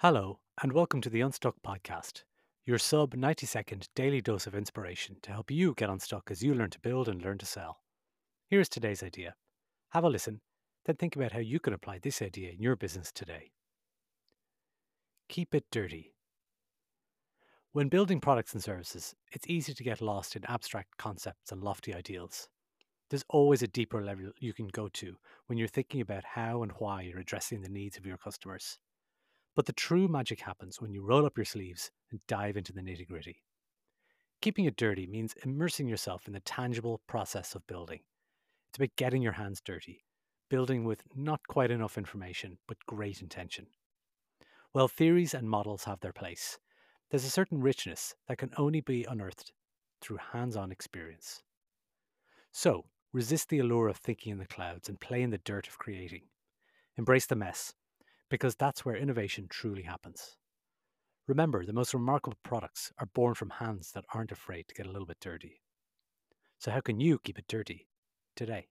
Hello, and welcome to the Unstuck Podcast, your sub 90 second daily dose of inspiration to help you get unstuck as you learn to build and learn to sell. Here's today's idea have a listen, then think about how you can apply this idea in your business today. Keep it dirty. When building products and services, it's easy to get lost in abstract concepts and lofty ideals. There's always a deeper level you can go to when you're thinking about how and why you're addressing the needs of your customers. But the true magic happens when you roll up your sleeves and dive into the nitty gritty. Keeping it dirty means immersing yourself in the tangible process of building. It's about getting your hands dirty, building with not quite enough information, but great intention. While theories and models have their place, there's a certain richness that can only be unearthed through hands on experience. So, resist the allure of thinking in the clouds and play in the dirt of creating. Embrace the mess, because that's where innovation truly happens. Remember, the most remarkable products are born from hands that aren't afraid to get a little bit dirty. So, how can you keep it dirty today?